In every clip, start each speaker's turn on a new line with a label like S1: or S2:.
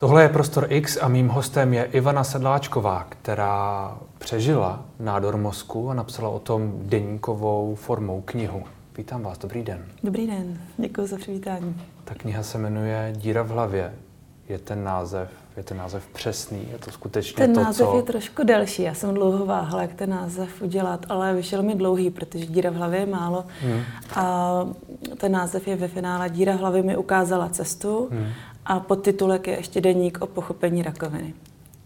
S1: Tohle je Prostor X a mým hostem je Ivana Sedláčková, která přežila nádor mozku a napsala o tom deníkovou formou knihu. Vítám vás, dobrý den.
S2: Dobrý den, děkuji za přivítání.
S1: Ta kniha se jmenuje Díra v hlavě. Je ten název, je ten název přesný? Je to skutečně
S2: ten
S1: to,
S2: název
S1: co...
S2: je trošku delší. Já jsem dlouho váhala, jak ten název udělat, ale vyšel mi dlouhý, protože díra v hlavě je málo. Hmm. A ten název je ve finále Díra v hlavě mi ukázala cestu. Hmm a podtitulek je ještě deník o pochopení rakoviny.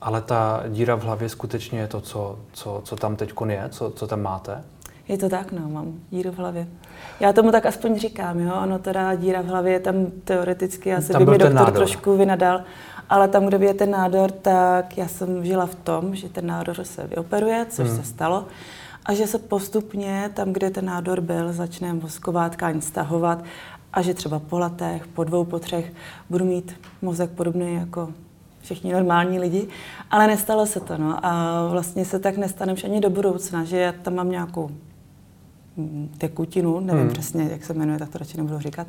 S1: Ale ta díra v hlavě skutečně je to, co, co, co tam teď je, co, co tam máte?
S2: Je to tak, no, mám díru v hlavě. Já tomu tak aspoň říkám, jo, ono teda díra v hlavě, tam teoreticky asi by mi doktor nádor. trošku vynadal, ale tam, kde je ten nádor, tak já jsem žila v tom, že ten nádor se vyoperuje, což hmm. se stalo, a že se postupně tam, kde ten nádor byl, začne mozková tkáň stahovat a že třeba po letech, po dvou, po třech budu mít mozek podobný jako všichni normální lidi, ale nestalo se to. No. A vlastně se tak nestane už ani do budoucna, že já tam mám nějakou mm, tekutinu, nevím hmm. přesně, jak se jmenuje, tak to radši nebudu říkat.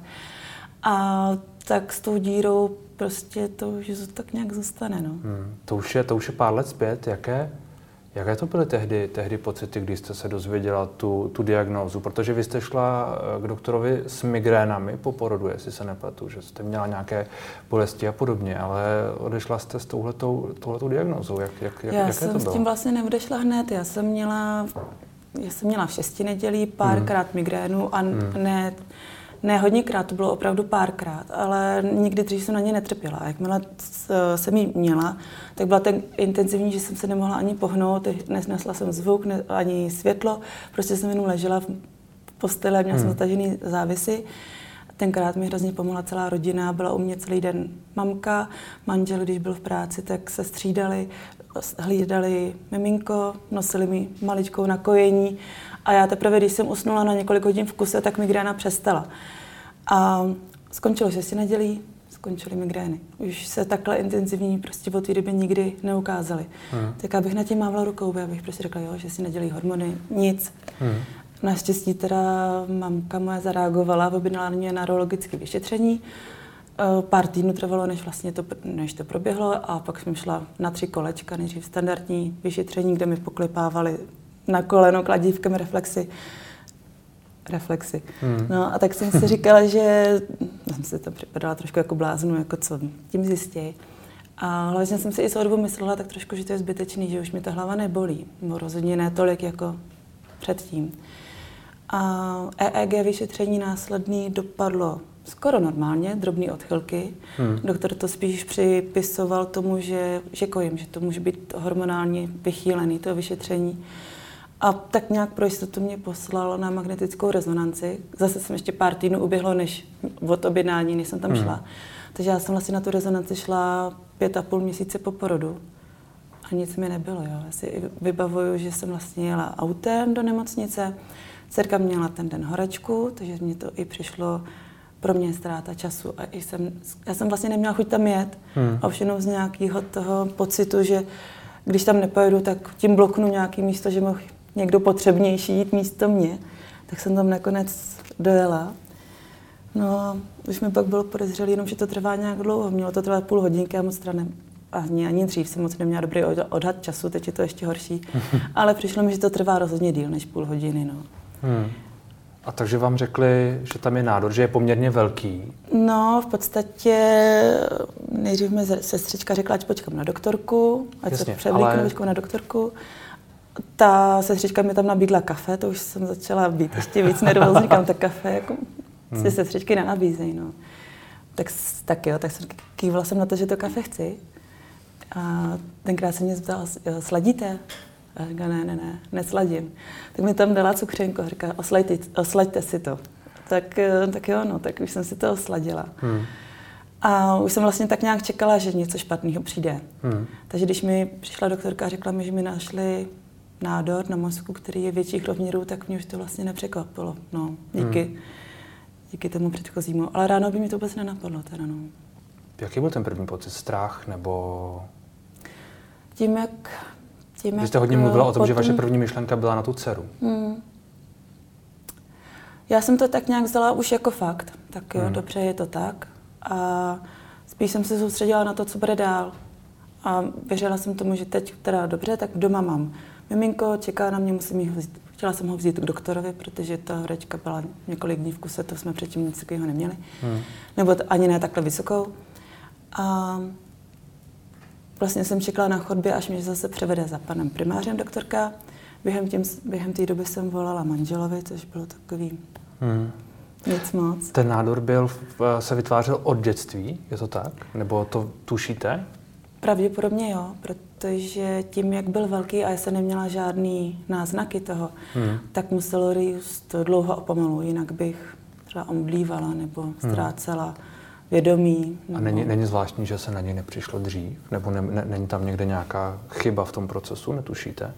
S2: A tak s tou dírou prostě to už tak nějak zůstane. No. Hmm.
S1: To, už je, to už je pár let zpět. Jaké Jaké to byly tehdy, tehdy pocity, když jste se dozvěděla tu, tu diagnózu? Protože vy jste šla eh, k doktorovi s migrénami po porodu, jestli se nepletu, že jste měla nějaké bolesti a podobně, ale odešla jste s touhletou, touhletou diagnózou. Jak, jak,
S2: já
S1: jaké
S2: jsem
S1: to
S2: bylo? s tím vlastně neodešla hned. Já jsem měla, já jsem měla v šesti nedělí párkrát hmm. migrénu a hmm. ne ne, hodněkrát, to bylo opravdu párkrát, ale nikdy dřív jsem na ně netrpěla. Jakmile jsem ji měla, tak byla tak intenzivní, že jsem se nemohla ani pohnout, nesnesla jsem zvuk, ne, ani světlo, prostě jsem jenom ležela v posteli, měla hmm. jsem zatažený závisy. Tenkrát mi hrozně pomohla celá rodina, byla u mě celý den mamka, manžel, když byl v práci, tak se střídali, hlídali miminko, nosili mi maličkou na kojení a já teprve, když jsem usnula na několik hodin v kuse, tak migréna přestala. A skončilo si nedělí, skončily migrény. Už se takhle intenzivní prostě od té doby nikdy neukázaly. Hmm. Tak abych na tím mávla rukou, abych prostě řekla, jo, že si nedělí hormony, nic. Hmm. Naštěstí teda mamka moje zareagovala, objednala mě na neurologické vyšetření. E, pár týdnů trvalo, než vlastně to, než to proběhlo a pak jsem šla na tři kolečka, nejdřív standardní vyšetření, kde mi poklipávali na koleno kladívkem reflexy. Reflexy. Hmm. No a tak jsem si říkala, že jsem si to připadala trošku jako bláznu, jako co tím zjistí. A hlavně jsem si i s dobu myslela tak trošku, že to je zbytečný, že už mi ta hlava nebolí. No rozhodně ne tolik jako předtím. A EEG vyšetření následný dopadlo skoro normálně, drobné odchylky. Hmm. Doktor to spíš připisoval tomu, že, že kojím, že to může být hormonálně vychýlený, to vyšetření. A tak nějak pro jistotu mě poslal na magnetickou rezonanci. Zase jsem ještě pár týdnů uběhlo, než od objednání, než jsem tam hmm. šla. Takže já jsem vlastně na tu rezonanci šla pět a půl měsíce po porodu. A nic mi nebylo. Jo. Já si vybavuju, že jsem vlastně jela autem do nemocnice. Dcerka měla ten den horečku, takže mě to i přišlo pro mě ztráta času. A i jsem, já jsem vlastně neměla chuť tam jet. Hmm. A už jenom z nějakého toho pocitu, že když tam nepojedu, tak tím bloknu nějaký místo, že mohl někdo potřebnější jít místo mě, tak jsem tam nakonec dojela. No a už mi pak bylo podezřelé jenom, že to trvá nějak dlouho. Mělo to trvat půl hodinky a moc ne, ani, ani dřív jsem moc neměla dobrý odhad času, teď je to ještě horší. Ale přišlo mi, že to trvá rozhodně díl než půl hodiny. No. Hmm.
S1: A takže vám řekli, že tam je nádor, že je poměrně velký?
S2: No, v podstatě nejdřív mi sestřička řekla, ať počkám na doktorku, ať Jasně, se převlíknu ale... na doktorku. Ta sestřička mi tam nabídla kafe, to už jsem začala být ještě víc nervózní, říkám, tak kafe jako hmm. si sestřičky nenabízejí, no. Tak, tak jo, tak jsem kývla jsem na to, že to kafe chci. A tenkrát se mě zeptala, sladíte? A říká, ne, ne, ne, nesladím. Tak mi tam dala cukřenku a říká, oslaďte, oslaďte si to. Tak, eh, tak jo, no, tak už jsem si to osladila. Hmm. A už jsem vlastně tak nějak čekala, že něco špatného přijde. Hmm. Takže když mi přišla doktorka a řekla mi, že mi našli nádor na mozku, který je větších rozměrů, tak mě už to vlastně nepřekvapilo. No, díky, hmm. díky tomu předchozímu. Ale ráno by mi to vůbec nenapadlo. Teda, no.
S1: Jaký byl ten první pocit? Strach nebo...
S2: Tím, jak...
S1: Tím, Vy jste hodně mluvila o tom, potom... že vaše první myšlenka byla na tu dceru. Hmm.
S2: Já jsem to tak nějak vzala už jako fakt. Tak jo, hmm. dobře, je to tak. A Spíš jsem se soustředila na to, co bude dál. A věřila jsem tomu, že teď teda dobře, tak doma mám miminko, čeká na mě, musím jí vzít. Chtěla jsem ho vzít k doktorovi, protože ta horečka byla několik dní v kuse, to jsme předtím nic takového neměli. Hmm. Nebo t- ani ne takhle vysokou. A vlastně jsem čekala na chodbě, až mě zase převede za panem primářem doktorka. Během, tím, během té doby jsem volala manželovi, což bylo takový hmm. nic moc.
S1: Ten nádor byl, se vytvářel od dětství, je to tak? Nebo to tušíte?
S2: Pravděpodobně jo, protože tím, jak byl velký a já jsem neměla žádný náznaky toho, hmm. tak muselo růst dlouho a pomalu, jinak bych třeba omdlívala nebo hmm. ztrácela hmm. vědomí.
S1: Nebo... A není, není zvláštní, že se na něj nepřišlo dřív? Nebo ne, ne, není tam někde nějaká chyba v tom procesu, netušíte?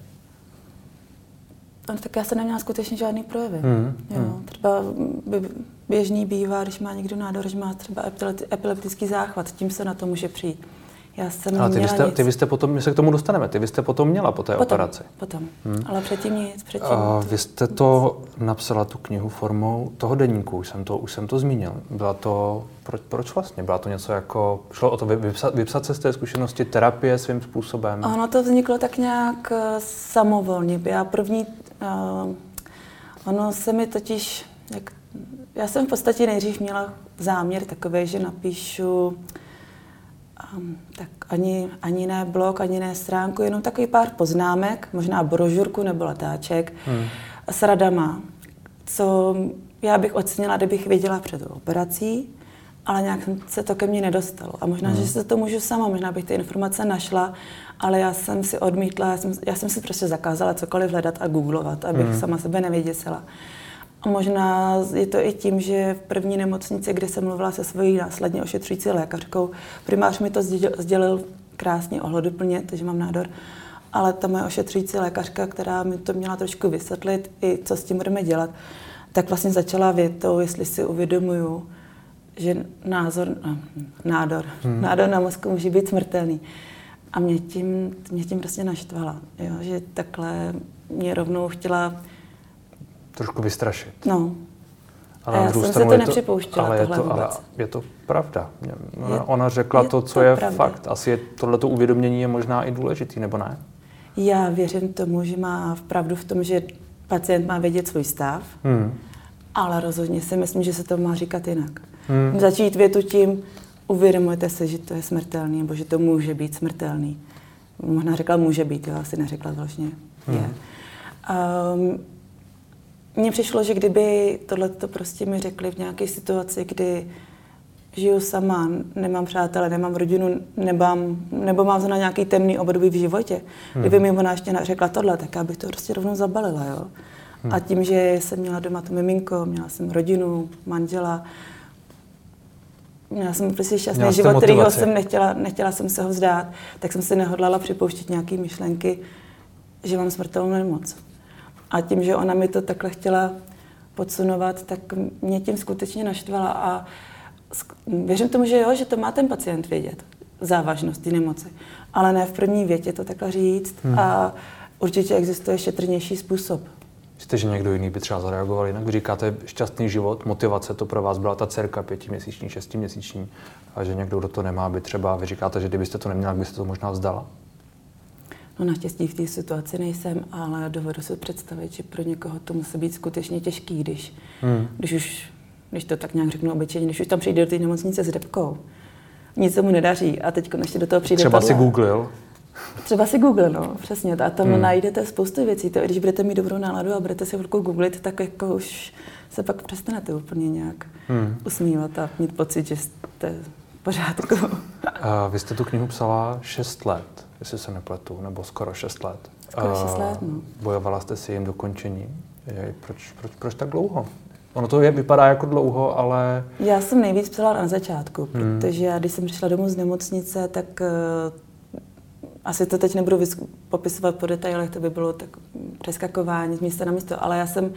S2: No, tak já jsem neměla skutečně žádný projevy. Hmm. Jo, hmm. Třeba běžný bývá, když má někdo nádor, že má třeba epileptický záchvat, tím se na to může přijít. Já jsem
S1: Ale ty,
S2: měla
S1: byste,
S2: nic.
S1: ty byste potom, my se k tomu dostaneme, ty byste potom měla po té
S2: potom,
S1: operaci.
S2: Potom, hmm. ale předtím nic. Předtím
S1: A vy jste to napsala, tu knihu, formou toho deníku, už jsem to, už jsem to zmínil. Byla to, proč, proč vlastně? Byla to něco jako, šlo o to vypsat, vypsat se z té zkušenosti, terapie svým způsobem?
S2: Ono to vzniklo tak nějak uh, samovolně. Já první, uh, ono se mi totiž, jak, já jsem v podstatě nejdřív měla záměr takový, že napíšu Um, tak ani, ani ne blog, ani ne stránku, jenom takový pár poznámek, možná brožurku nebo letáček hmm. s radama, co já bych ocenila, kdybych věděla před operací, ale nějak se to ke mně nedostalo. A možná, hmm. že se to můžu sama, možná bych ty informace našla, ale já jsem si odmítla, já jsem, já jsem si prostě zakázala cokoliv hledat a googlovat, abych hmm. sama sebe nevěděsila. Možná je to i tím, že v první nemocnici, kde jsem mluvila se svojí následně ošetřující lékařkou, primář mi to sdělil krásně ohleduplně, takže mám nádor, ale ta moje ošetřující lékařka, která mi to měla trošku vysvětlit, i co s tím budeme dělat, tak vlastně začala větou, jestli si uvědomuju, že názor, no, nádor, hmm. nádor na mozku může být smrtelný. A mě tím, mě tím prostě naštvala, jo, že takhle mě rovnou chtěla
S1: trošku vystrašit.
S2: No.
S1: Ale
S2: já jsem se to nepřipouštěla,
S1: ale je
S2: to,
S1: ale je to pravda. Je, ona řekla je to, co to je pravda. fakt. Asi je tohleto uvědomění je možná i důležitý, nebo ne?
S2: Já věřím tomu, že má v pravdu v tom, že pacient má vědět svůj stav, hmm. ale rozhodně si myslím, že se to má říkat jinak. Hmm. Začít větu tím, uvědomujete se, že to je smrtelný, nebo že to může být smrtelný. Možná řekla může být, jo, asi neřekla vlastně hmm. je. Um, mně přišlo, že kdyby tohle to prostě mi řekli v nějaké situaci, kdy žiju sama, nemám přátele, nemám rodinu, nemám, nebo mám na nějaký temný období v životě. Hmm. Kdyby mi ona ještě řekla tohle, tak já bych to prostě rovnou zabalila. Jo? Hmm. A tím, že jsem měla doma to miminko, měla jsem rodinu, manžela, měla jsem prostě šťastný život, kterýho jsem nechtěla, nechtěla jsem se ho vzdát, tak jsem si nehodlala připouštět nějaké myšlenky, že mám smrtelnou nemoc. A tím, že ona mi to takhle chtěla podsunovat, tak mě tím skutečně naštvala a věřím tomu, že jo, že to má ten pacient vědět, závažnost té nemoci. Ale ne v první větě to takhle říct hmm. a určitě existuje šetrnější způsob.
S1: Myslíte, že někdo jiný by třeba zareagoval jinak? Vy říkáte šťastný život, motivace, to pro vás byla ta dcerka pětiměsíční, šestiměsíční, a že někdo, kdo to nemá, by třeba, vy říkáte, že kdybyste to neměla, byste to možná vzdala?
S2: No naštěstí v té situaci nejsem, ale dovedu si představit, že pro někoho to musí být skutečně těžký, když, hmm. když už, když to tak nějak řeknu obyčejně, když už tam přijde do té nemocnice s depkou, nic se mu nedaří a teď ještě do toho přijde
S1: Třeba tohle. si googlil.
S2: Třeba si Google, no, přesně. A tam hmm. najdete spoustu věcí. To, když budete mít dobrou náladu a budete si chvilku googlit, tak jako už se pak přestanete úplně nějak hmm. usmívat a mít pocit, že jste v pořádku.
S1: A vy jste tu knihu psala 6 let jestli se nepletu, nebo skoro 6 let.
S2: Skoro 6 let, no.
S1: Bojovala jste si jim dokončení. Proč, proč, proč tak dlouho? Ono to je, vypadá jako dlouho, ale...
S2: Já jsem nejvíc psala na začátku, hmm. protože já, když jsem přišla domů z nemocnice, tak uh, asi to teď nebudu popisovat po detailech, to by bylo tak přeskakování z místa na místo, ale já jsem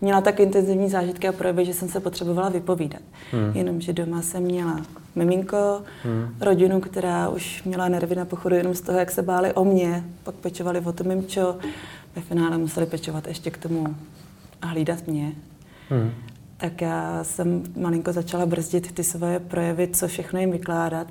S2: měla tak intenzivní zážitky a projevy, že jsem se potřebovala vypovídat. Hmm. Jenomže doma jsem měla miminko, hmm. rodinu, která už měla nervy na pochodu jenom z toho, jak se báli o mě, pak pečovali o to mimčo, ve finále museli pečovat ještě k tomu a hlídat mě. Hmm. tak já jsem malinko začala brzdit ty svoje projevy, co všechno jim vykládat,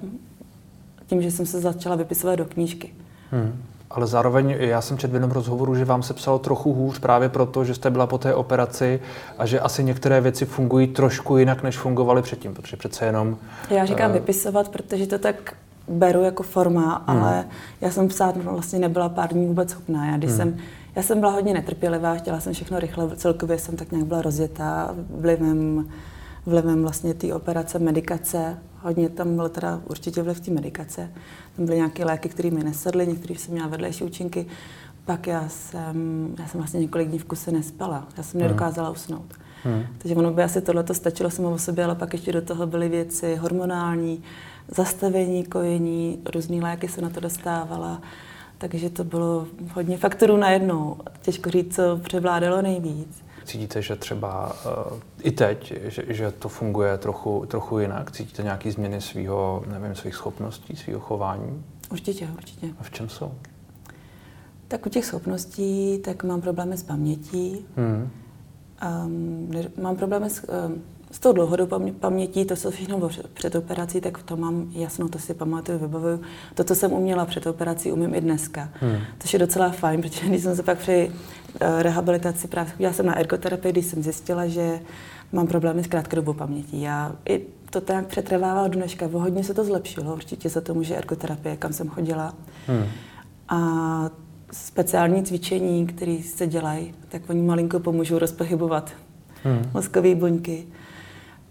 S2: tím, že jsem se začala vypisovat do knížky.
S1: Hmm. Ale zároveň já jsem četl v jednom rozhovoru, že vám se psalo trochu hůř právě proto, že jste byla po té operaci a že asi některé věci fungují trošku jinak, než fungovaly předtím, protože přece jenom...
S2: Já říkám uh... vypisovat, protože to tak beru jako forma, hmm. ale já jsem psát vlastně nebyla pár dní vůbec schopná. Já, když hmm. jsem, já jsem byla hodně netrpělivá, chtěla jsem všechno rychle, celkově jsem tak nějak byla rozjetá vlivem, vlivem vlastně té operace, medikace. Hodně tam byl teda určitě vliv té medikace. Tam byly nějaké léky, které mi nesedly, některé jsem měla vedlejší účinky. Pak já jsem, já jsem vlastně několik dní v kuse nespala. Já jsem nedokázala usnout. Hmm. Takže ono by asi tohle stačilo samo o sobě, ale pak ještě do toho byly věci hormonální, zastavení kojení, různé léky se na to dostávala. Takže to bylo hodně faktorů najednou. Těžko říct, co převládalo nejvíc.
S1: Cítíte, že třeba uh, i teď, že, že to funguje trochu, trochu jinak? Cítíte nějaké změny svého, nevím, svých schopností, svého chování?
S2: Určitě, určitě.
S1: A v čem jsou?
S2: Tak u těch schopností, tak mám problémy s pamětí. Hmm. Um, mám problémy s, um, s tou dlouhodobou pamětí, to, co všechno před operací, tak to mám jasno, to si pamatuju, vybavuju. To, co jsem uměla před operací, umím i dneska. Hmm. Což je docela fajn, protože když jsem se pak při rehabilitaci právě chodila jsem na ergoterapii, když jsem zjistila, že mám problémy s krátkodobou pamětí. Já i to tak přetrvávalo do dneška. Hodně se to zlepšilo, určitě za to může ergoterapie, kam jsem chodila. Hmm. A speciální cvičení, které se dělají, tak oni malinko pomůžou rozpohybovat hmm. mozkové buňky.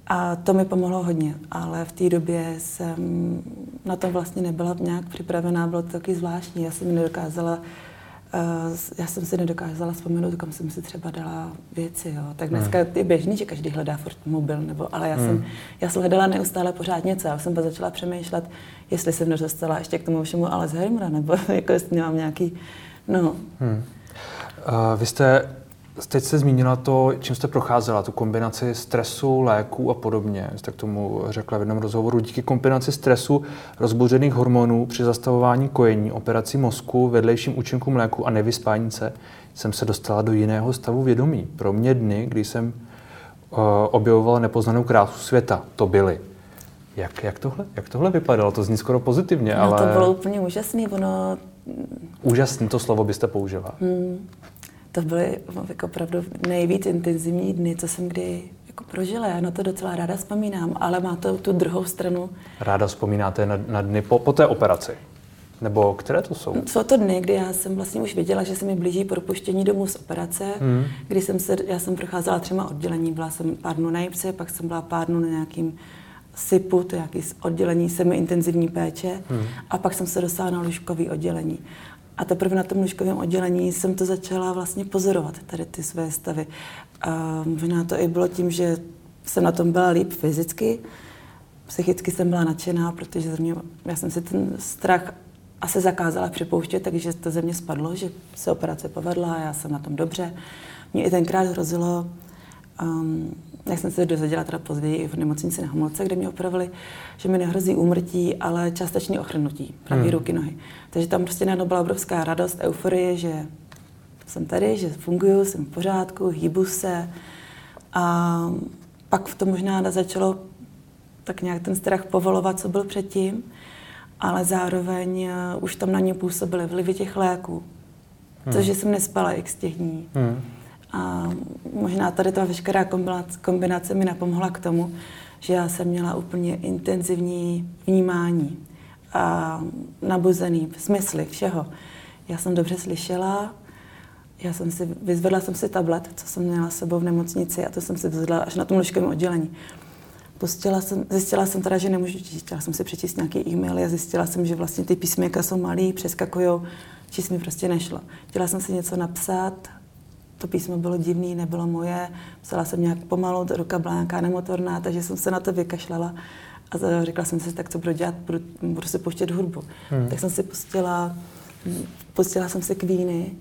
S2: A to mi pomohlo hodně, ale v té době jsem na to vlastně nebyla nějak připravená, bylo to taky zvláštní. Já jsem nedokázala, já jsem si nedokázala vzpomenout, kam jsem si třeba dala věci. Jo. Tak dneska hmm. je běžný, že každý hledá furt mobil, nebo, ale já, hmm. jsem, já jsem hledala neustále pořád něco. Já jsem pak začala přemýšlet, jestli jsem nedostala ještě k tomu všemu Alzheimera, nebo jako jestli mám nějaký, no. Hmm.
S1: Uh, vy jste Teď jste zmínila to, čím jste procházela, tu kombinaci stresu, léků a podobně. Jste k tomu řekla v jednom rozhovoru. Díky kombinaci stresu, rozbuřených hormonů při zastavování kojení, operací mozku, vedlejším účinkům léku a nevyspání se, jsem se dostala do jiného stavu vědomí. Pro mě dny, kdy jsem uh, objevovala nepoznanou krásu světa, to byly. Jak, jak, tohle, jak tohle vypadalo? To zní skoro pozitivně,
S2: no,
S1: ale...
S2: to bylo úplně úžasné. Ono...
S1: Úžasný, to slovo byste použila. Hmm
S2: to byly jako opravdu nejvíc intenzivní dny, co jsem kdy jako prožila. Já na to docela ráda vzpomínám, ale má to tu druhou stranu.
S1: Ráda vzpomínáte na, na dny po, po té operaci? Nebo které to jsou?
S2: Jsou to dny, kdy já jsem vlastně už věděla, že se mi blíží propuštění domů z operace, mm. kdy jsem se, já jsem procházela třema oddělení, byla jsem pár dnů na JIPSě, pak jsem byla pár dnů na nějakým SIPu, to je nějaký oddělení semi-intenzivní péče, mm. a pak jsem se dostala na lůžkový oddělení. A teprve na tom lůžkovém oddělení jsem to začala vlastně pozorovat, tady ty své stavy. A možná to i bylo tím, že jsem na tom byla líp fyzicky, psychicky jsem byla nadšená, protože mě, já jsem si ten strach asi zakázala připouštět, takže to ze mě spadlo, že se operace povedla já jsem na tom dobře. Mě i tenkrát hrozilo, um, jak jsem se dozvěděla teda později v nemocnici na Homolce, kde mě opravili, že mi nehrozí úmrtí, ale částečné ochrnutí, pravý hmm. ruky, nohy. Takže tam prostě najednou byla obrovská radost, euforie, že jsem tady, že funguju, jsem v pořádku, hýbu se. A pak v tom možná začalo tak nějak ten strach povolovat, co byl předtím, ale zároveň eh, už tam na ně působily vlivy těch léků. Hmm. Což jsem nespala x těch dní. Hmm. A možná tady ta veškerá kombinace mi napomohla k tomu, že já jsem měla úplně intenzivní vnímání a nabuzený v smysli všeho. Já jsem dobře slyšela, já jsem si, vyzvedla jsem si tablet, co jsem měla s sebou v nemocnici a to jsem si vyzvedla až na tom lůžkovém oddělení. Pustila jsem, zjistila jsem teda, že nemůžu číst. Chtěla jsem si přečíst nějaký e-mail a zjistila jsem, že vlastně ty písmenka jsou malý, přeskakují, číst mi prostě nešlo. Chtěla jsem si něco napsat, to písmo bylo divný, nebylo moje, psala jsem nějak pomalu, ruka byla nějaká nemotorná, takže jsem se na to vykašlala a řekla jsem si, tak co budu dělat, budu, budu si pouštět hudbu. Hmm. Tak jsem si pustila, pustila jsem si kvíny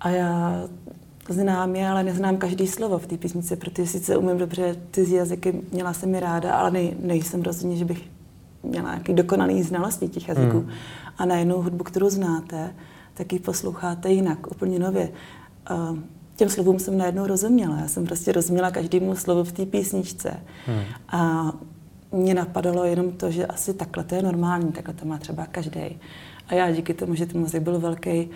S2: a já znám je, ale neznám každý slovo v té písnici, protože sice umím dobře ty jazyky, měla jsem je ráda, ale nej, nejsem rozhodně, že bych měla nějaký dokonalý znalosti těch jazyků. Hmm. A na jednu hudbu, kterou znáte, tak ji posloucháte jinak, úplně nově. Uh, těm slovům jsem najednou rozuměla. Já jsem prostě rozuměla každému slovu v té písničce. Hmm. A mě napadalo jenom to, že asi takhle to je normální, takhle to má třeba každý. A já díky tomu, že ten mozek byl velký,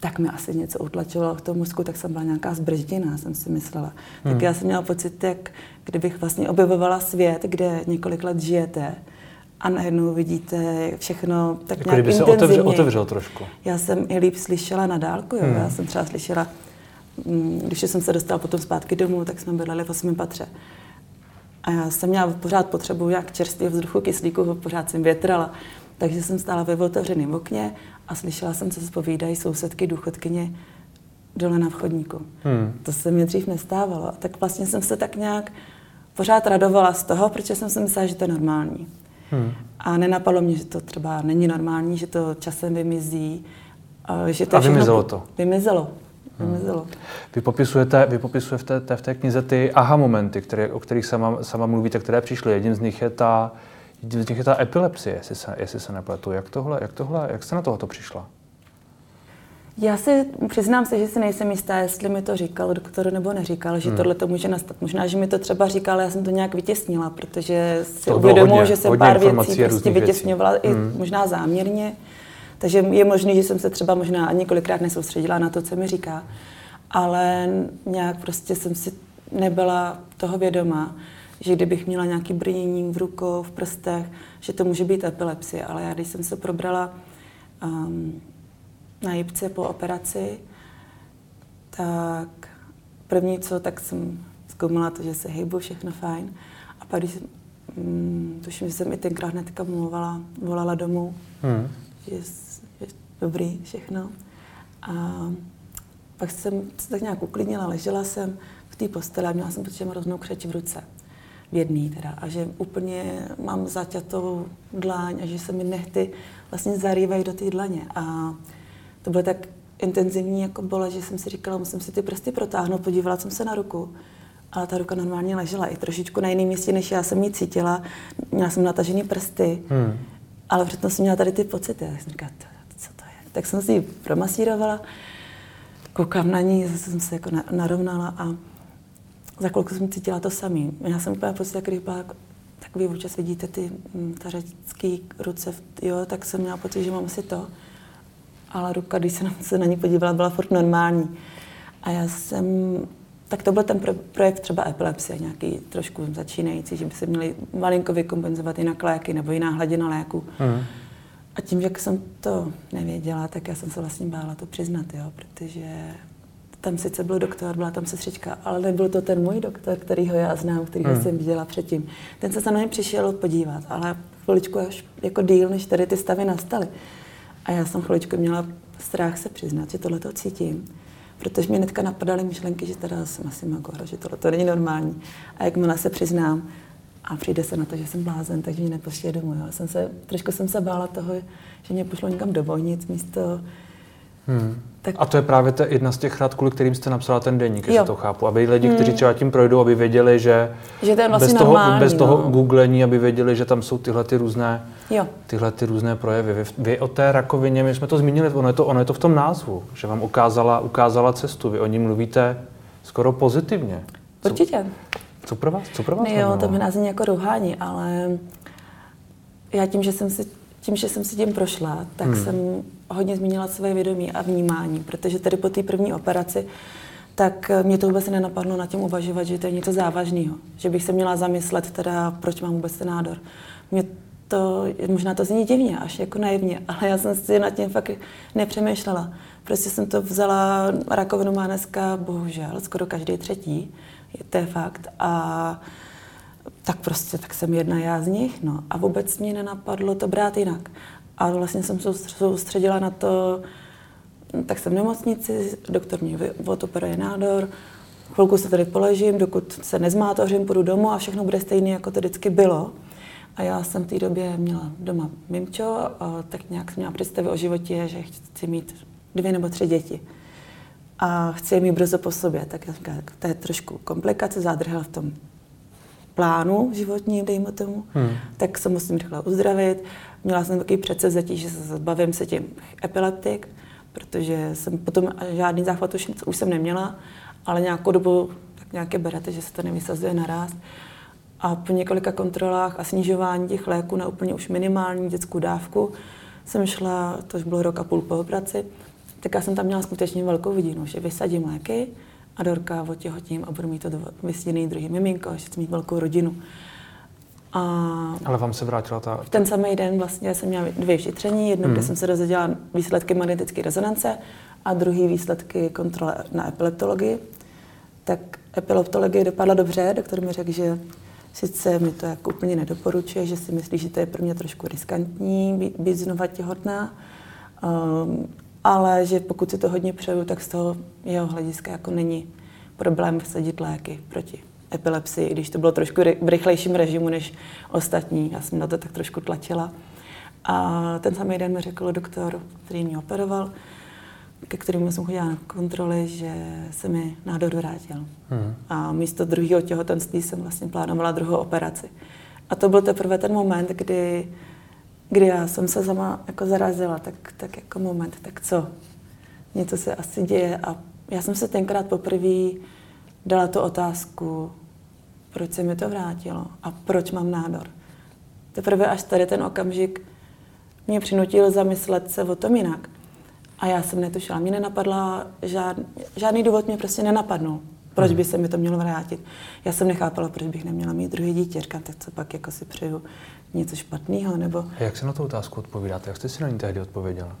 S2: tak mi asi něco utlačovalo v tom mozku, tak jsem byla nějaká zbržděná, jsem si myslela. Hmm. Tak já jsem měla pocit, jak kdybych vlastně objevovala svět, kde několik let žijete a najednou vidíte všechno tak jako nějak kdyby se otevřel,
S1: otevřel trošku.
S2: Já jsem i líp slyšela na dálku, jo. Hmm. Já jsem třeba slyšela, když jsem se dostala potom zpátky domů, tak jsme bydleli v osmém patře. A já jsem měla pořád potřebu jak čerstvého vzduchu, kyslíku, pořád jsem větrala. Takže jsem stála ve otevřeném okně a slyšela jsem, co se povídají sousedky, důchodkyně dole na vchodníku. Hmm. To se mi dřív nestávalo. Tak vlastně jsem se tak nějak pořád radovala z toho, protože jsem si myslela, že to je normální. Hmm. A nenapadlo mě, že to třeba není normální, že to časem vymizí.
S1: Že to a vymizelo to?
S2: Vymizelo. Hmm. vymizelo.
S1: Vy popisujete, vy popisujete v té knize ty aha momenty, které, o kterých sama, sama mluvíte, které přišly. Jedním z nich je ta, jedním z nich je ta epilepsie, jestli se, jestli se nepletu. Jak tohle, jak tohle, jak jste na tohoto přišla?
S2: Já si přiznám se, že si nejsem jistá, jestli mi to říkal doktor nebo neříkal, že hmm. tohle to může nastat. Možná, že mi to třeba říkal, já jsem to nějak vytěsnila, protože si uvědomuji, že jsem pár věcí prostě vytěsňovala věcí. i hmm. možná záměrně. Takže je možné, že jsem se třeba možná několikrát nesoustředila na to, co mi říká, ale nějak prostě jsem si nebyla toho vědoma, že kdybych měla nějaký brnění v rukou, v prstech, že to může být epilepsie. Ale já, když jsem se probrala um, na jipce po operaci, tak první co, tak jsem zkoumala to, že se hejbu, všechno fajn. A pak, když mm, tuším, že jsem i tenkrát hnedka mluvala, volala domů, hmm. že, dobrý všechno. A pak jsem se tak nějak uklidnila, ležela jsem v té posteli a měla jsem pocit, že mám hroznou křeč v ruce. V jedný teda. A že úplně mám zaťatou dláň a že se mi nechty vlastně zarývají do té dlaně. A to bylo tak intenzivní jako bolet, že jsem si říkala, musím si ty prsty protáhnout, podívala jsem se na ruku. Ale ta ruka normálně ležela i trošičku na jiném místě, než já jsem ji cítila. Měla jsem natažený prsty, hmm. ale přitom jsem měla tady ty pocity. Já jsem říkala? Tak jsem si ji promasírovala, koukám na ní, zase jsem se jako narovnala a za chvilku jsem cítila to samý. Já jsem úplně pocit, jak byla takový občas vidíte ty mm, tařecký ruce, jo, tak jsem měla pocit, že mám asi to ale ruka, když jsem se na ní podívala, byla furt normální. A já jsem, tak to byl ten pro, projekt třeba epilepsie, nějaký trošku začínající, že by se měli malinko vykompenzovat jinak léky nebo jiná hladina léku. Mm. A tím, jak jsem to nevěděla, tak já jsem se vlastně bála to přiznat, jo, protože tam sice byl doktor, byla tam sestřička, ale nebyl to ten můj doktor, kterýho já znám, kterýho mm. jsem viděla předtím. Ten se za mnou přišel podívat, ale chviličku až jako díl, než tady ty stavy nastaly. A já jsem chviličku měla strach se přiznat, že tohle to cítím. Protože mě netka napadaly myšlenky, že teda jsem asi magora, že tohle to není normální. A jakmile se přiznám a přijde se na to, že jsem blázen, takže mě nepošle domů. Já jsem se, trošku jsem se bála toho, že mě pošlo někam do vojnic místo
S1: Hmm. Tak... A to je právě ta jedna z těch rad, kvůli kterým jste napsala ten denník, jestli to chápu. Aby lidi, hmm. kteří třeba tím projdou, aby věděli, že,
S2: že to je vlastně
S1: bez, toho, bez toho no. googlení, aby věděli, že tam jsou tyhle ty různé,
S2: jo.
S1: tyhle ty různé projevy. Vy, vy o té rakovině, my jsme to zmínili, ono je to, ono je to v tom názvu, že vám ukázala, ukázala cestu. Vy o ní mluvíte skoro pozitivně.
S2: Určitě.
S1: Co, pro vás? Co pro vás?
S2: Jo, to mi nás jako rouhání, ale já tím, že jsem si tím, že jsem si tím prošla, tak hmm. jsem hodně zmínila své vědomí a vnímání, protože tady po té první operaci tak mě to vůbec nenapadlo na tím uvažovat, že to je něco závažného. Že bych se měla zamyslet teda, proč mám vůbec ten nádor. Mě to, možná to zní divně, až jako naivně, ale já jsem si nad tím fakt nepřemýšlela. Prostě jsem to vzala, rakovinu má dneska bohužel skoro každý třetí, to je fakt. A tak prostě, tak jsem jedna já z nich, no. A vůbec mě nenapadlo to brát jinak. A vlastně jsem se soustředila na to, tak jsem v nemocnici, doktor mě odoperuje nádor, chvilku se tady poležím, dokud se nezmátořím, půjdu domů a všechno bude stejné, jako to vždycky bylo. A já jsem v té době měla doma mimčo, a tak nějak jsem měla představy o životě, že chci mít dvě nebo tři děti. A chci je mít brzo po sobě, tak já říkám, to je trošku komplikace, zádrhel v tom plánu životní, dejme tomu, hmm. tak se musím rychle uzdravit. Měla jsem takový předsevzetí, že se zbavím se tím epileptik, protože jsem potom žádný záchvat už, už jsem neměla ale nějakou dobu tak nějaké berete, že se to nevysazuje naraz. A po několika kontrolách a snižování těch léků na úplně už minimální dětskou dávku jsem šla, to už bylo rok a půl po operaci, tak já jsem tam měla skutečně velkou vidinu, že vysadím léky a Dorka otěhotím a budu mít to vysněný druhý miminko, že chci mít velkou rodinu.
S1: A Ale vám se vrátila ta...
S2: V ten samý den vlastně jsem měla dvě vyšetření, jedno, hmm. kde jsem se dozvěděla výsledky magnetické rezonance a druhý výsledky kontrole na epileptologii. Tak epileptologie dopadla dobře, doktor mi řekl, že sice mi to jako úplně nedoporučuje, že si myslí, že to je pro mě trošku riskantní být, být znova těhotná, um, ale že pokud si to hodně přeju, tak z toho jeho hlediska jako není problém vsadit léky proti epilepsii, i když to bylo trošku v rychlejším režimu než ostatní. Já jsem na to tak trošku tlačila. A ten samý den mi řekl doktor, který mě operoval, ke kterému jsem chodila na kontroly, že se mi nádor vrátil. Hmm. A místo druhého těhotenství jsem vlastně plánovala druhou operaci. A to byl teprve ten moment, kdy, kdy já jsem se sama jako zarazila, tak, tak jako moment, tak co? Něco se asi děje a já jsem se tenkrát poprvé dala tu otázku, proč se mi to vrátilo a proč mám nádor. Teprve až tady ten okamžik mě přinutil zamyslet se o tom jinak. A já jsem netušila, mě nenapadla, žád, žádný důvod mě prostě nenapadnul. Proč hmm. by se mi to mělo vrátit? Já jsem nechápala, proč bych neměla mít druhý dítě. Říkám, tak co pak jako si přeju něco špatného, nebo...
S1: A jak se na tu otázku odpovídáte? Jak jste si na ní tehdy odpověděla?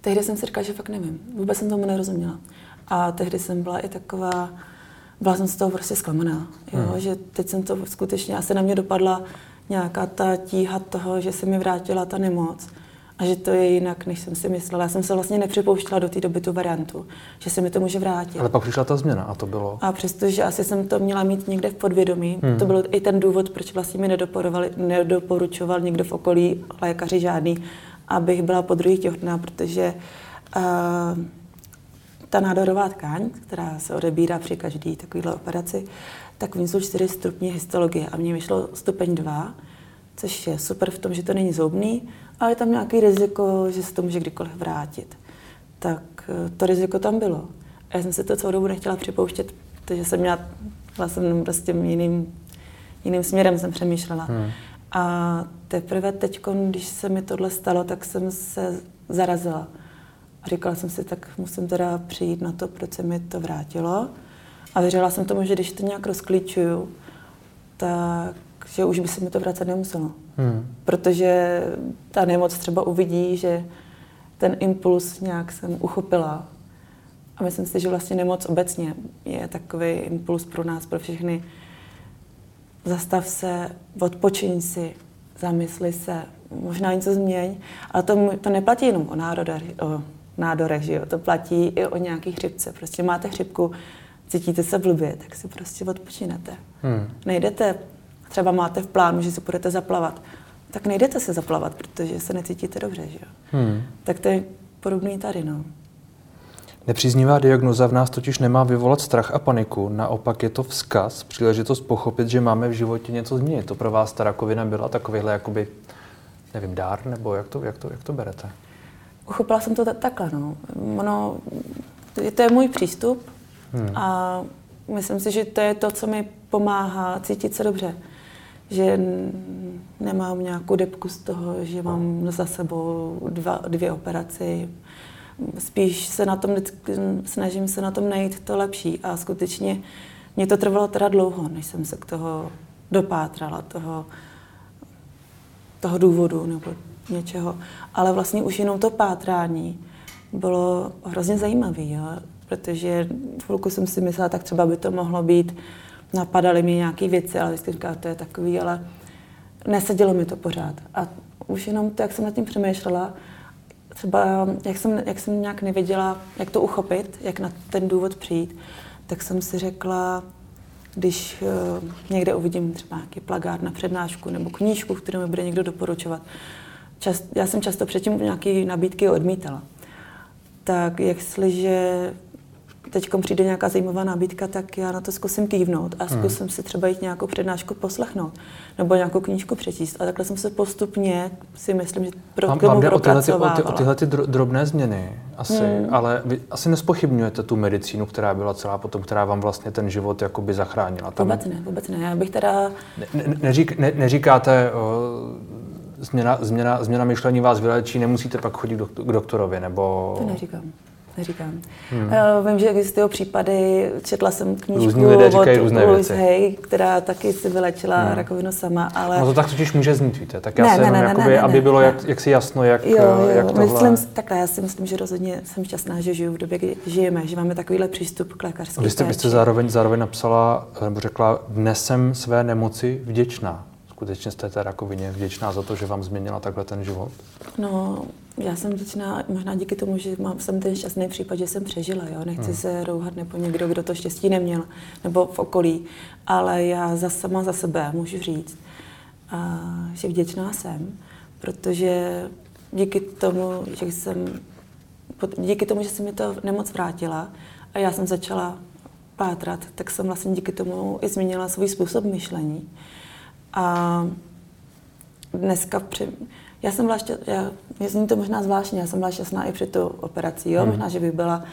S2: Tehdy jsem si říkala, že fakt nevím. Vůbec jsem tomu nerozuměla. A tehdy jsem byla i taková, byla jsem z toho prostě zklamaná, jo? Hmm. že teď jsem to skutečně, asi na mě dopadla nějaká ta tíha toho, že se mi vrátila ta nemoc a že to je jinak, než jsem si myslela. Já jsem se vlastně nepřipouštěla do té doby tu variantu, že se mi to může vrátit.
S1: Ale pak přišla ta změna a to bylo?
S2: A přestože asi jsem to měla mít někde v podvědomí, hmm. to byl i ten důvod, proč vlastně mi nedoporučoval někdo v okolí, lékaři žádný, abych byla po druhý těhotná, protože uh, ta nádorová tkáň, která se odebírá při každé takovéhle operaci, tak v jsou čtyři stupně histologie a mně vyšlo stupeň 2, což je super v tom, že to není zoubný, ale je tam nějaký riziko, že se to může kdykoliv vrátit. Tak eh, to riziko tam bylo. A já jsem si to celou dobu nechtěla připouštět, protože jsem měla, byla jsem prostě jiným, jiným směrem jsem přemýšlela. Hmm. A teprve teď, když se mi tohle stalo, tak jsem se zarazila. A říkala jsem si, tak musím teda přijít na to, proč se mi to vrátilo. A věřila jsem tomu, že když to nějak rozklíčuju, tak že už by se mi to vracet nemuselo. Hmm. Protože ta nemoc třeba uvidí, že ten impuls nějak jsem uchopila. A myslím si, že vlastně nemoc obecně je takový impuls pro nás, pro všechny. Zastav se, odpočiň si, zamysli se, možná něco změň. Ale to, to neplatí jenom o, národech, o nádorech, že jo? to platí i o nějakých chřipce. Prostě máte chřipku, cítíte se blbě, tak si prostě odpočinete. Hmm. Nejdete třeba máte v plánu, že si budete zaplavat, tak nejdete se zaplavat, protože se necítíte dobře, že jo? Hmm. Tak to je podobný tady, no.
S1: Nepříznivá diagnoza v nás totiž nemá vyvolat strach a paniku, naopak je to vzkaz, příležitost pochopit, že máme v životě něco změnit. To pro vás ta rakovina byla takovýhle, jakoby, nevím, dár, nebo jak to, jak to, jak to berete?
S2: Uchopila jsem to takhle, no. Ono, to je můj přístup hmm. a myslím si, že to je to, co mi pomáhá cítit se dobře že nemám nějakou depku z toho, že mám za sebou dva, dvě operaci. Spíš se na tom snažím se na tom najít to lepší a skutečně mě to trvalo teda dlouho, než jsem se k toho dopátrala, toho, toho důvodu nebo něčeho. Ale vlastně už jenom to pátrání bylo hrozně zajímavé, protože chvilku jsem si myslela, tak třeba by to mohlo být napadaly mi nějaké věci, ale vždycky říkala, to je takový, ale nesedělo mi to pořád. A už jenom to, jak jsem nad tím přemýšlela, třeba jak jsem, jak jsem nějak nevěděla, jak to uchopit, jak na ten důvod přijít, tak jsem si řekla, když uh, někde uvidím třeba nějaký plagát na přednášku nebo knížku, kterou mi bude někdo doporučovat, čas, já jsem často předtím nějaké nabídky odmítala. Tak jestliže teď přijde nějaká zajímavá nabídka, tak já na to zkusím kývnout a hmm. zkusím si třeba jít nějakou přednášku poslechnout nebo nějakou knížku přečíst. A takhle jsem se postupně, si myslím, že pro
S1: vám, vám jde o tyhle, ty, o, ty, o tyhle ty drobné změny asi, hmm. ale vy asi nespochybňujete tu medicínu, která byla celá potom, která vám vlastně ten život jakoby zachránila.
S2: Tam... Vůbec ne, vůbec ne. Já bych teda...
S1: Ne, ne, neřík, ne, neříkáte, o, změna, změna, změna myšlení vás vylečí, nemusíte pak chodit k doktorovi, nebo...
S2: To neříkám neříkám. Hmm. Uh, vím, že existují případy, četla jsem knížku
S1: lidé od různé
S2: Louise Hay, která taky si vylečila hmm. rakovinu sama, ale...
S1: No to tak totiž může znít, víte. Tak já ne, se ne, ne, jakoby, ne, ne, aby bylo ne. Jak, jak si jasno, jak, jo, jo, jak tohle...
S2: Myslím, takhle, já si myslím, že rozhodně jsem šťastná, že žiju v době, kdy žijeme, že máme takovýhle přístup k lékařské
S1: Vy jste, vy jste zároveň, zároveň napsala, nebo řekla, dnes jsem své nemoci vděčná skutečně jste té rakovině vděčná za to, že vám změnila takhle ten život?
S2: No, já jsem vděčná možná díky tomu, že mám, jsem ten šťastný případ, že jsem přežila. Jo? Nechci hmm. se rouhat nebo někdo, kdo to štěstí neměl, nebo v okolí. Ale já za sama za sebe můžu říct, a, že vděčná jsem, protože díky tomu, že jsem, díky tomu, že se mi to nemoc vrátila a já jsem začala pátrat, tak jsem vlastně díky tomu i změnila svůj způsob myšlení. A dneska při... Já jsem byla šťastná, já, zní to možná zvláštně, já jsem byla šťastná i před tou operací, jo? Hmm. možná, že bych byla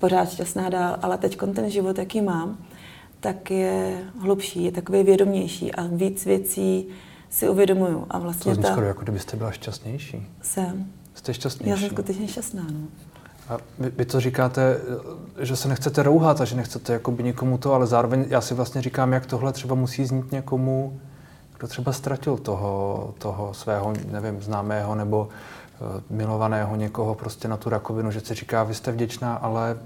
S2: pořád šťastná dál, ale teď ten život, jaký mám, tak je hlubší, je takový vědomější a víc věcí si uvědomuju. A vlastně
S1: to ta... skoro, jako kdybyste byla šťastnější.
S2: Jsem.
S1: Jste šťastnější.
S2: Já jsem skutečně šťastná, no.
S1: A vy, vy to říkáte, že se nechcete rouhat a že nechcete jakoby nikomu to, ale zároveň já si vlastně říkám, jak tohle třeba musí znít někomu, kdo třeba ztratil toho, toho svého, nevím, známého nebo uh, milovaného někoho prostě na tu rakovinu, že si říká, vy jste vděčná, ale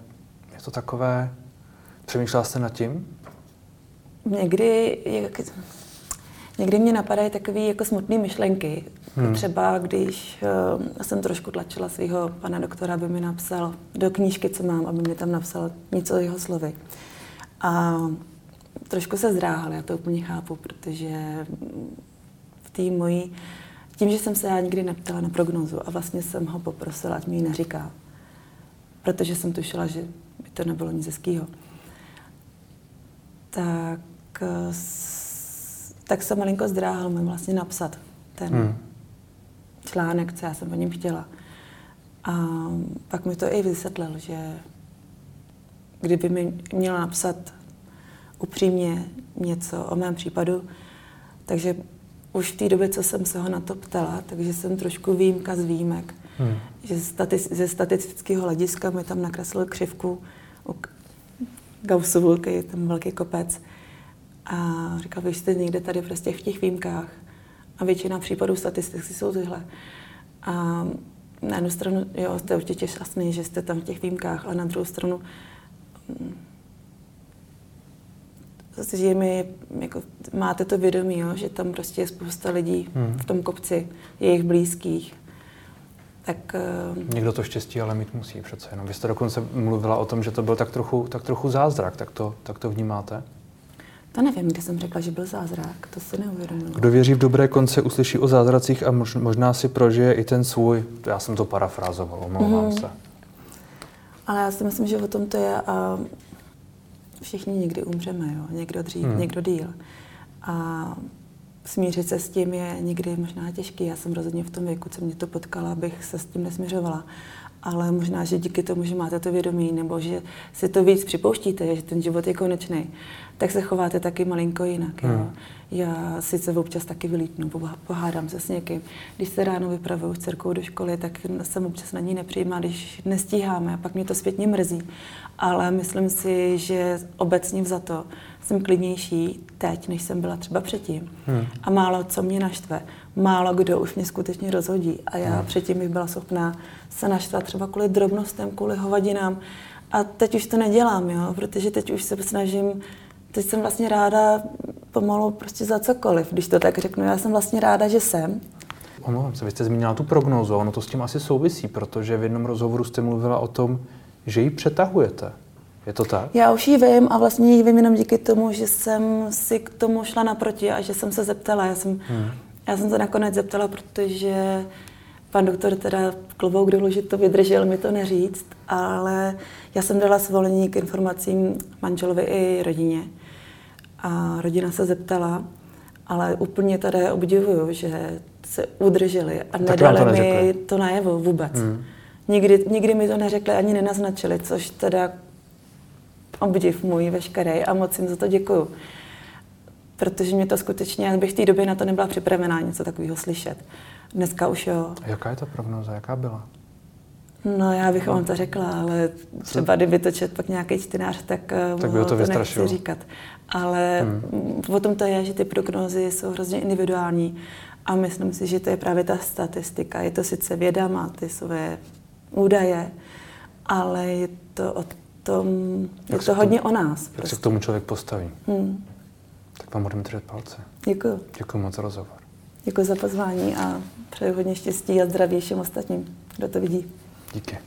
S1: je to takové, přemýšlela jste nad tím?
S2: Někdy, jak, někdy mě napadají takové jako smutné myšlenky. Hmm. Třeba když uh, jsem trošku tlačila svého pana doktora, aby mi napsal do knížky, co mám, aby mi tam napsal něco jeho slovy. A trošku se zdráhal, já to úplně chápu, protože v té mojí, tím, že jsem se já nikdy neptala na prognozu a vlastně jsem ho poprosila, ať mi ji neříká, protože jsem tušila, že by to nebylo nic hezkýho, tak, tak se malinko zdráhal mi vlastně napsat ten hmm. článek, co já jsem po něm chtěla. A pak mi to i vysvětlil, že kdyby mi měla napsat upřímně něco o mém případu. Takže už v té době, co jsem se ho na to ptala, takže jsem trošku výjimka z výjimek. Hmm. Že ze statistického hlediska mi tam nakreslil křivku u Gaussovu, je tam velký kopec. A říkal, vy jste někde tady prostě v těch výjimkách. A většina případů statistiky jsou tyhle. A na jednu stranu, jo, jste určitě šťastný, že jste tam v těch výjimkách, ale na druhou stranu že mi jako, máte to vědomí, jo, že tam prostě je spousta lidí hmm. v tom kopci, jejich blízkých. Tak,
S1: uh... Někdo to štěstí ale mít musí přece jenom. Vy jste dokonce mluvila o tom, že to byl tak trochu, tak trochu zázrak, tak to, tak to vnímáte?
S2: To nevím, kde jsem řekla, že byl zázrak, to si neuvědomuji.
S1: Kdo věří v dobré konce, uslyší o zázracích a možná si prožije i ten svůj, já jsem to parafrázoval, omlouvám mm. se.
S2: Ale já si myslím, že o tom to je a všichni někdy umřeme, jo? někdo dřív, hmm. někdo díl. A smířit se s tím je někdy možná těžký. Já jsem rozhodně v tom věku, co mě to potkalo, abych se s tím nesměřovala. Ale možná, že díky tomu, že máte to vědomí, nebo že si to víc připouštíte, že ten život je konečný, tak se chováte taky malinko jinak. Jo? Hmm. Já sice občas taky vylítnu, pohádám se s někým. Když se ráno vypravuju s dcerkou do školy, tak jsem občas na ní nepřijímá, když nestíháme a pak mě to zpětně mrzí. Ale myslím si, že obecně za to jsem klidnější teď, než jsem byla třeba předtím. Hmm. A málo co mě naštve. Málo kdo už mě skutečně rozhodí. A já hmm. předtím bych byla schopná se naštvat třeba kvůli drobnostem, kvůli hovadinám. A teď už to nedělám, jo, protože teď už se snažím teď jsem vlastně ráda pomalu prostě za cokoliv, když to tak řeknu. Já jsem vlastně ráda, že jsem.
S1: Omlouvám se, vy jste zmínila tu prognózu, ono to s tím asi souvisí, protože v jednom rozhovoru jste mluvila o tom, že ji přetahujete. Je to tak?
S2: Já už ji vím a vlastně ji vím jenom díky tomu, že jsem si k tomu šla naproti a že jsem se zeptala. Já jsem, hmm. Já jsem se nakonec zeptala, protože pan doktor teda klobouk dolů, že to vydržel mi to neříct, ale já jsem dala svolení k informacím manželovi i rodině. A rodina se zeptala, ale úplně tady obdivuju, že se udrželi a nedali to mi to najevo vůbec. Hmm. Nikdy, nikdy mi to neřekli, ani nenaznačili, což teda obdiv můj veškerý a moc jim za to děkuju. Protože mě to skutečně, jak bych v té době na to nebyla připravená něco takového slyšet. Dneska už jo.
S1: A jaká je ta prognoza? Jaká byla?
S2: No, já bych vám to řekla, ale třeba kdyby to čet pak nějaký čtenář, tak, eh, tak by to, to říkat. Ale hmm. o tom to je, že ty prognózy jsou hrozně individuální a myslím si, že to je právě ta statistika. Je to sice věda, má ty své údaje, ale je to o tom, je to hodně tomu, o nás. Jak
S1: prostě. se k tomu člověk postaví. Hmm. Tak vám budeme držet palce.
S2: Děkuji.
S1: Děkuji moc za rozhovor.
S2: Děkuji za pozvání a přeji hodně štěstí a zdraví všem ostatním, kdo to vidí.
S1: Díky.